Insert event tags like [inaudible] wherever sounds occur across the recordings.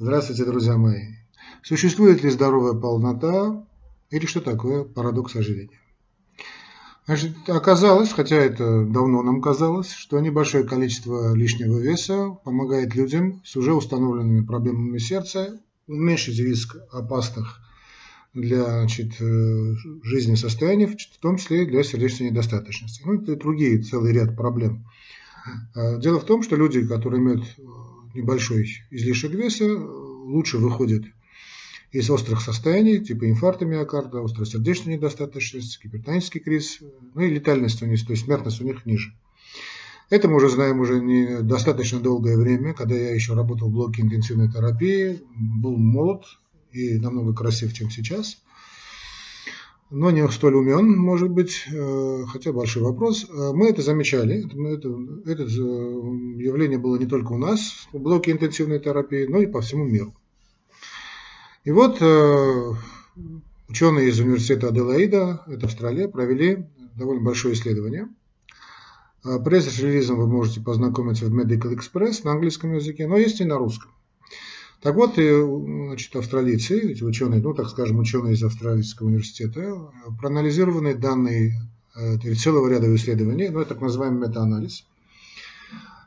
Здравствуйте, друзья мои. Существует ли здоровая полнота или что такое парадокс ожирения? Значит, оказалось, хотя это давно нам казалось, что небольшое количество лишнего веса помогает людям с уже установленными проблемами сердца уменьшить риск опасных для значит, э, жизни состояний, в том числе и для сердечной недостаточности. Ну, и другие целый ряд проблем. А, дело в том, что люди, которые имеют э, небольшой излишек веса, лучше выходят из острых состояний, типа инфаркта миокарда, остросердечной недостаточности, гипертонический криз, ну и летальность у них, то есть смертность у них ниже. Это мы уже знаем уже не достаточно долгое время, когда я еще работал в блоке интенсивной терапии, был молод и намного красив, чем сейчас но не столь умен, может быть, э, хотя большой вопрос. Э, мы это замечали, это, это э, явление было не только у нас в блоке интенсивной терапии, но и по всему миру. И вот ученые из университета Аделаида, это Австралия, провели довольно большое исследование. Пресс-релизом вы можете познакомиться в Medical Express на английском языке, но есть и на русском. Так вот, значит, австралийцы, эти ученые, ну, так скажем, ученые из Австралийского университета, проанализированы данные э, целого ряда исследований, ну, это так называемый метаанализ.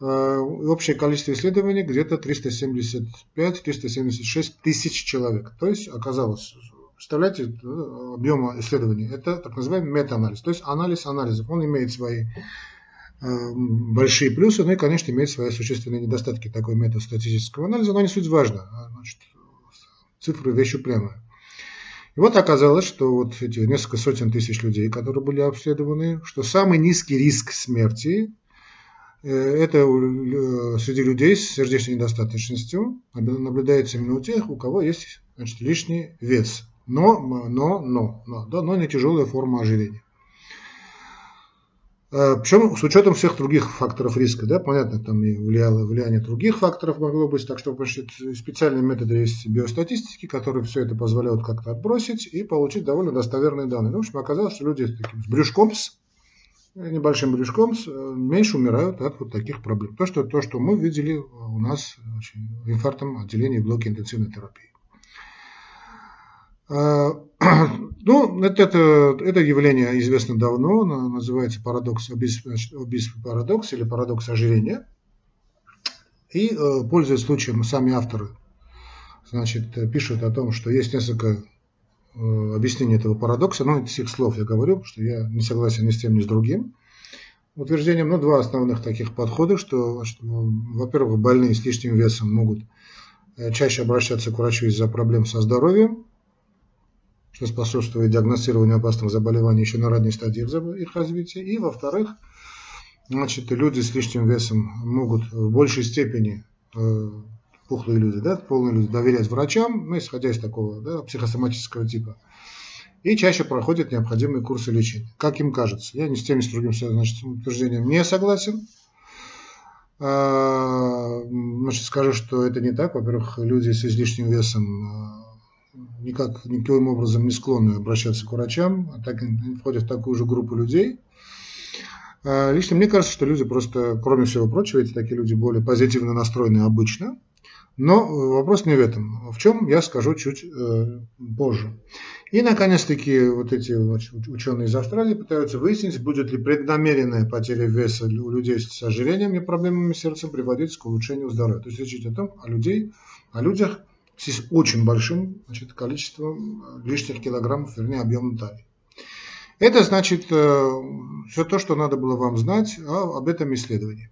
Э, общее количество исследований где-то 375-376 тысяч человек. То есть оказалось, представляете, э, объема исследований, это так называемый метаанализ, то есть анализ анализов. Он имеет свои Э, большие плюсы, ну и, конечно, имеет свои существенные недостатки такой метод статистического анализа, но не суть важно. А, значит, цифры вещь упрямая. И вот оказалось, что вот эти несколько сотен тысяч людей, которые были обследованы, что самый низкий риск смерти э, это э, среди людей с сердечной недостаточностью наблюдается именно у тех, у кого есть значит, лишний вес. Но, но, но, но, да, но не тяжелая форма ожирения. Э, Причем с учетом всех других факторов риска, да, понятно, там и влияло, влияние других факторов могло быть, так что значит, специальные методы есть биостатистики, которые все это позволяют как-то отбросить и получить довольно достоверные данные. Ну, в общем, оказалось, что люди с, таким, с брюшком, с э, небольшим брюшком, э, меньше умирают от вот таких проблем. То, что, то, что мы видели у нас в инфарктном отделении блоке интенсивной терапии. [clears throat] Ну, это, это, явление известно давно, называется парадокс, обис, парадокс или парадокс ожирения. И, э, пользуясь случаем, сами авторы значит, пишут о том, что есть несколько э, объяснений этого парадокса, но из их слов я говорю, что я не согласен ни с тем, ни с другим. Утверждением, но два основных таких подхода, что, что во-первых, больные с лишним весом могут э, чаще обращаться к врачу из-за проблем со здоровьем, что способствует диагностированию опасных заболеваний еще на ранней стадии их развития. И, во-вторых, значит, люди с лишним весом могут в большей степени, э, пухлые люди, да, полные люди, доверять врачам, ну, исходя из такого да, психосоматического типа, и чаще проходят необходимые курсы лечения, как им кажется. Я ни с тем, ни с другим значит, утверждением не согласен. А, значит, скажу, что это не так. Во-первых, люди с излишним весом никак, никаким образом не склонны обращаться к врачам, а так входят в такую же группу людей. А, лично мне кажется, что люди просто, кроме всего прочего, эти такие люди более позитивно настроены обычно. Но вопрос не в этом. В чем я скажу чуть э, позже. И, наконец-таки, вот эти ученые из Австралии пытаются выяснить, будет ли преднамеренная потеря веса у людей с ожирением и проблемами сердца приводить к улучшению здоровья. То есть речь идет о том, о, людей, о людях, с очень большим значит, количеством э, лишних килограммов, вернее, объемом талии. Это значит э, все то, что надо было вам знать об этом исследовании.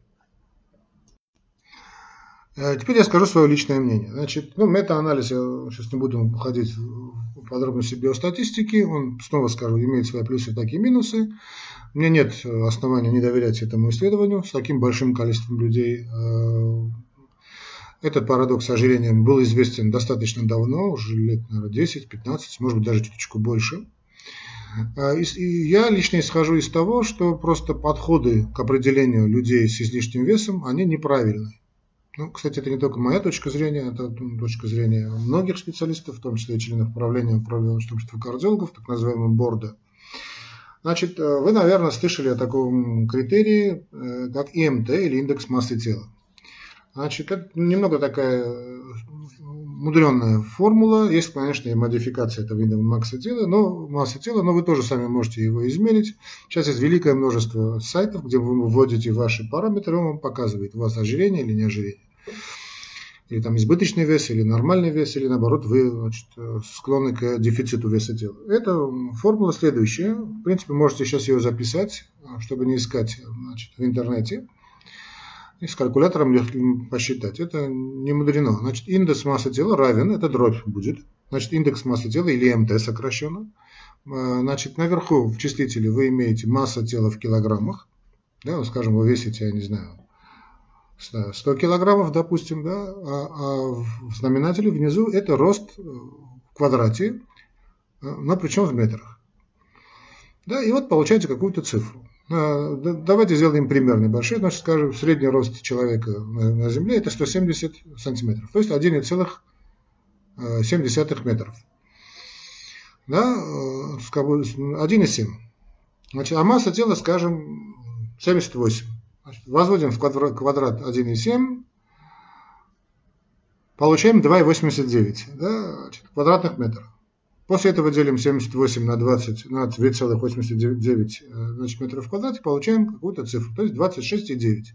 Э, теперь я скажу свое личное мнение. Значит, ну, мета-анализ, я сейчас не буду уходить в подробности биостатистики, он, снова скажу, имеет свои плюсы и такие минусы. Меня нет основания не доверять этому исследованию с таким большим количеством людей. Этот парадокс ожирения был известен достаточно давно, уже лет, наверное, 10-15, может быть, даже чуточку больше. А, я лично исхожу из того, что просто подходы к определению людей с излишним весом, они неправильные. Ну, кстати, это не только моя точка зрения, это точка зрения многих специалистов, в том числе членов правления управления общества кардиологов, так называемого борда. Значит, э, вы, наверное, слышали о таком критерии, э, как ИМТ или индекс массы тела. Значит, это немного такая мудренная формула. Есть, конечно, и модификация этого индекса массы тела, но, массы тела, но вы тоже сами можете его измерить. Сейчас есть великое множество сайтов, где вы вводите ваши параметры, он вам показывает, у вас ожирение или не ожирение. Или там избыточный вес, или нормальный вес, или наоборот вы значит, склонны к дефициту веса тела. Это формула следующая. В принципе, можете сейчас ее записать, чтобы не искать значит, в интернете и с калькулятором легко посчитать. Это не мудрено. Значит, индекс массы тела равен, это дробь будет. Значит, индекс массы тела или МТ сокращенно. Э, значит, наверху в числителе вы имеете масса тела в килограммах. Да, ну, скажем, вы весите, я не знаю, 100 килограммов, допустим, да, а, а в знаменателе внизу это рост в квадрате, э, но причем в метрах. Да, и вот получаете какую-то цифру. А, давайте сделаем пример небольшой. Значит, скажем, средний рост человека на Земле это 170 сантиметров, то есть 1,7 метров. Да, 1,7. Значит, а масса тела, скажем, 78. Значит, возводим в квадрат, квадрат 1,7, получаем 2,89 да, квадратных метров. После этого делим 78 на 20 на 2,89 э, значит, метров в квадрате, получаем какую-то цифру, то есть 26,9,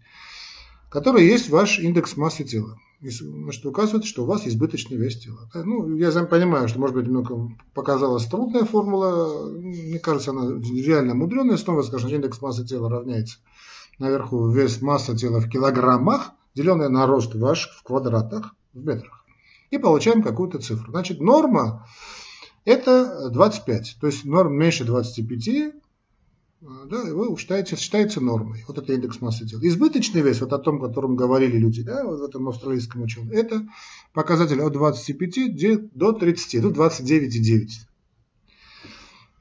которая есть ваш индекс массы тела. Значит, указывает, что у вас избыточный вес тела. Ну, я понимаю, что, может быть, немного показалась трудная формула. Мне кажется, она реально мудреная. Снова скажем, индекс массы тела равняется наверху вес массы тела в килограммах, деленное на рост ваш в квадратах, в метрах. И получаем какую-то цифру. Значит, норма это 25. То есть норм меньше 25, э, да, вы считаете, считается нормой. Вот это индекс массы тела. Избыточный вес, вот о том, о котором говорили люди, да, вот в этом австралийском ученом, это показатель от 25 до 30, до 29,9.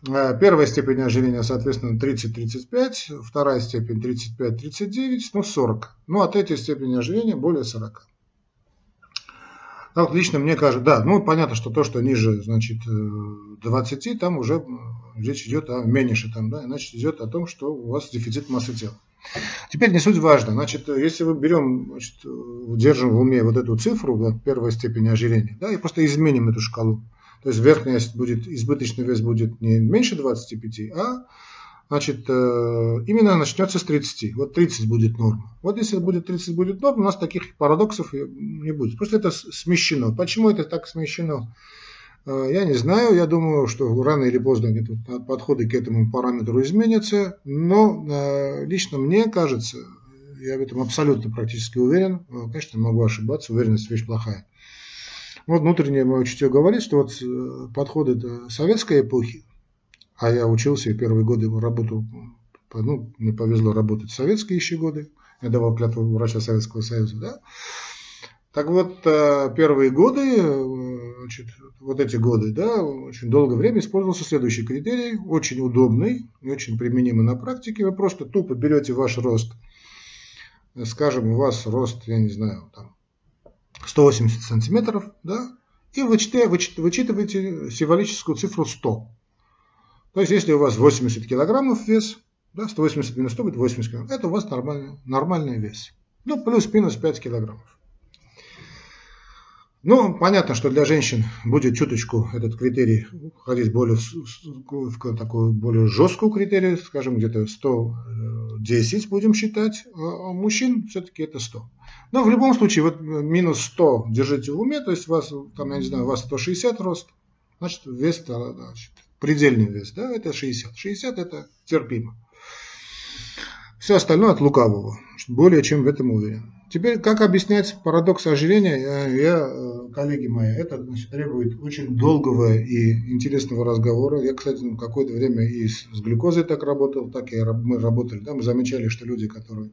Э, первая степень ожирения, соответственно, 30-35, вторая степень 35-39, ну 40. Ну, а третья степень ожирения более 40. Вот лично мне кажется, да, ну понятно, что то, что ниже, значит, 20, э, там уже речь идет о меньше, там, да, значит, идет о том, что у вас дефицит массы тела. Теперь не суть важно. Значит, если мы берем, значит, держим в уме вот эту цифру, вот, первая степень ожирения, да, и просто изменим эту шкалу. То есть верхняя будет, избыточный вес будет не меньше 25, а значит, э, именно начнется с 30. Вот 30 будет норма. Вот если будет 30 будет норма, у нас таких парадоксов не будет. Просто это смещено. Почему это так смещено? Э, я не знаю, я думаю, что рано или поздно подходы к этому параметру изменятся, но э, лично мне кажется, я в этом абсолютно практически уверен, конечно, могу ошибаться, уверенность вещь плохая. Вот внутреннее мое чутье говорит, что вот подходы советской эпохи, а я учился и первые годы работал, ну, мне повезло работать в советские еще годы, я давал клятву врача Советского Союза, да. Так вот, э, первые годы, э, значит, вот эти годы, да, очень долгое время использовался следующий критерий, очень удобный и очень применимый на практике. Вы просто тупо берете ваш рост, скажем, у вас рост, я не знаю, там, 180 сантиметров, да, и вычитываете, вычитываете символическую цифру 100. То есть, если у вас 80 килограммов вес, да, 180 минус 100 будет 80 килограммов, это у вас нормальный, нормальный вес. Ну, плюс-минус 5 килограммов. Ну, понятно, что для женщин будет чуточку этот критерий ходить более, в такую более жесткую критерию, скажем, где-то 110 будем считать, а у мужчин все-таки это 100. Но в любом случае, вот минус 100 держите в уме, то есть у вас, там, я не знаю, у вас 160 рост, значит, вес значит, предельный вес, да, это 60. 60 это терпимо. Все остальное от лукавого. Более чем в этом уверен. Теперь, как объяснять парадокс ожирения, я, я э, коллеги мои, это значит, требует очень долгого и интересного разговора. Я, кстати, какое-то время и с, с глюкозой так работал, так и мы работали. Да, мы замечали, что люди, которые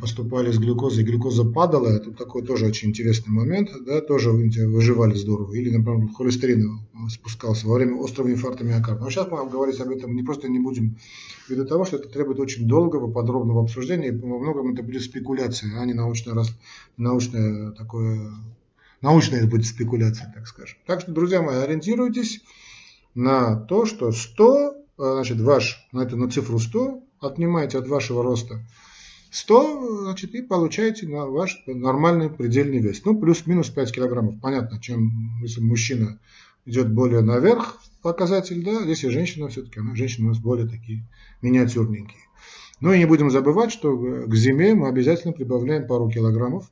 поступали с глюкозой, глюкоза падала, это такой тоже очень интересный момент, да, тоже выживали здорово. Или, например, холестерин спускался во время острого инфаркта миокарда. Но сейчас мы говорить об этом не просто не будем, ввиду того, что это требует очень долгого, подробного обсуждения, и во многом это будет спекуляция, а не научная, научная такое, научная будет спекуляция, так скажем. Так что, друзья мои, ориентируйтесь на то, что 100, значит, ваш, на эту на цифру 100, отнимаете от вашего роста 100, значит, и получаете на ваш нормальный предельный вес. Ну, плюс-минус 5 килограммов. Понятно, чем если мужчина идет более наверх показатель, да, здесь и женщина все-таки, она, женщина у нас более такие миниатюрненькие. Ну и не будем забывать, что к зиме мы обязательно прибавляем пару килограммов.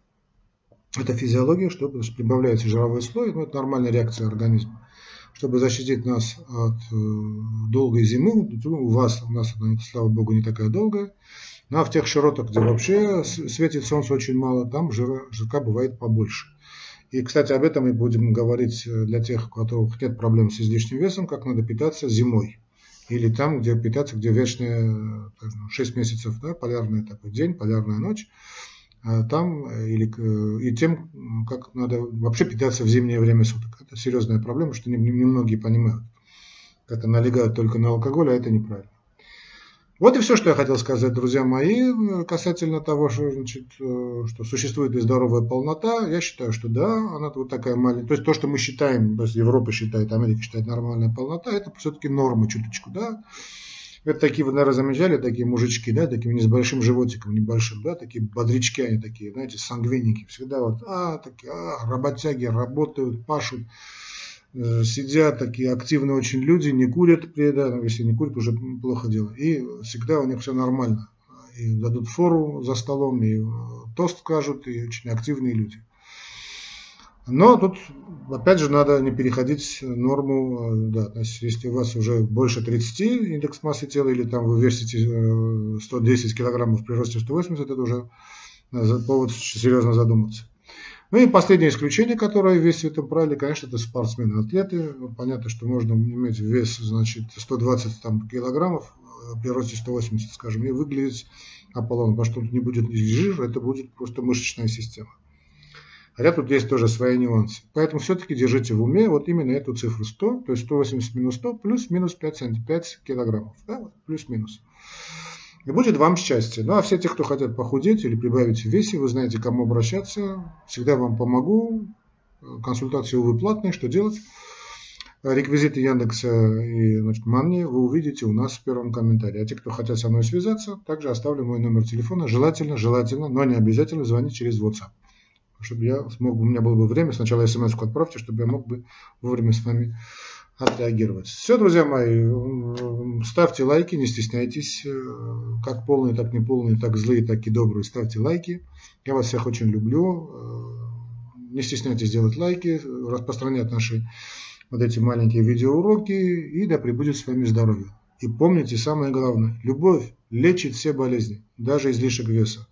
Это физиология, что прибавляется жировой слой, ну, это нормальная реакция организма. Чтобы защитить нас от э, долгой зимы, у вас, у нас, слава богу, не такая долгая, ну а в тех широтах, где вообще светит солнце очень мало, там жира, жирка бывает побольше. И, кстати, об этом мы будем говорить э, для тех, у которых нет проблем с излишним весом, как надо питаться зимой. Или там, где питаться, где вечные 6 месяцев, да, полярный такой день, полярная ночь. А там, э, или, э, и тем, как надо вообще питаться в зимнее время суток. Это серьезная проблема, что немногие не, не понимают. Это налегают только на алкоголь, а это неправильно. Вот и все, что я хотел сказать, друзья мои, касательно того, что, значит, э, что существует и здоровая полнота. Я считаю, что да, она вот такая маленькая. То есть то, что мы считаем, то есть Европа считает, Америка считает нормальная полнота, это все-таки норма чуточку, да. Это такие, вы, наверное, замечали, такие мужички, да, такие не с большим животиком, небольшим, да, такие бодрячки они такие, знаете, сангвиники. Всегда вот, а, такие, а, работяги, работают, пашут. Э, сидят такие активные очень люди, не курят при этом, если не курят, уже плохо дело. И всегда у них все нормально. И дадут фору за столом, и э, тост скажут, и очень активные люди. Но тут, опять же, надо не переходить норму, э, да, то есть, если у вас уже больше 30 индекс массы тела, или там вы весите 110 килограммов при росте 180, это уже повод серьезно задуматься. Ну и последнее исключение, которое есть в этом правиле, конечно, это спортсмены, атлеты. Понятно, что можно иметь вес, значит, 120 там, килограммов э, при росте 180, скажем, и выглядеть Аполлоном, потому что тут не будет жира, это будет просто мышечная система. Хотя тут есть тоже свои нюансы. Поэтому все-таки держите в уме вот именно эту цифру 100, то есть 180 минус 100 плюс-минус 5, 5 килограммов. Да, плюс-минус. И будет вам счастье. Ну а все те, кто хотят похудеть или прибавить в весе, вы знаете, к кому обращаться. Всегда вам помогу. Консультации, увы, платные. Что делать? Реквизиты Яндекса и значит, Манни вы увидите у нас в первом комментарии. А те, кто хотят со мной связаться, также оставлю мой номер телефона. Желательно, желательно, но не обязательно звонить через WhatsApp. Чтобы я смог, у меня было бы время, сначала смс-ку отправьте, чтобы я мог бы вовремя с вами отреагировать. Все, друзья мои, ставьте лайки, не стесняйтесь, э, как полные, так не полные, так злые, так и добрые, ставьте лайки. Я вас всех очень люблю. Э, не стесняйтесь делать лайки, распространять наши вот эти маленькие видеоуроки, и да пребудет с вами здоровье. И помните самое главное, любовь лечит все болезни, даже излишек веса.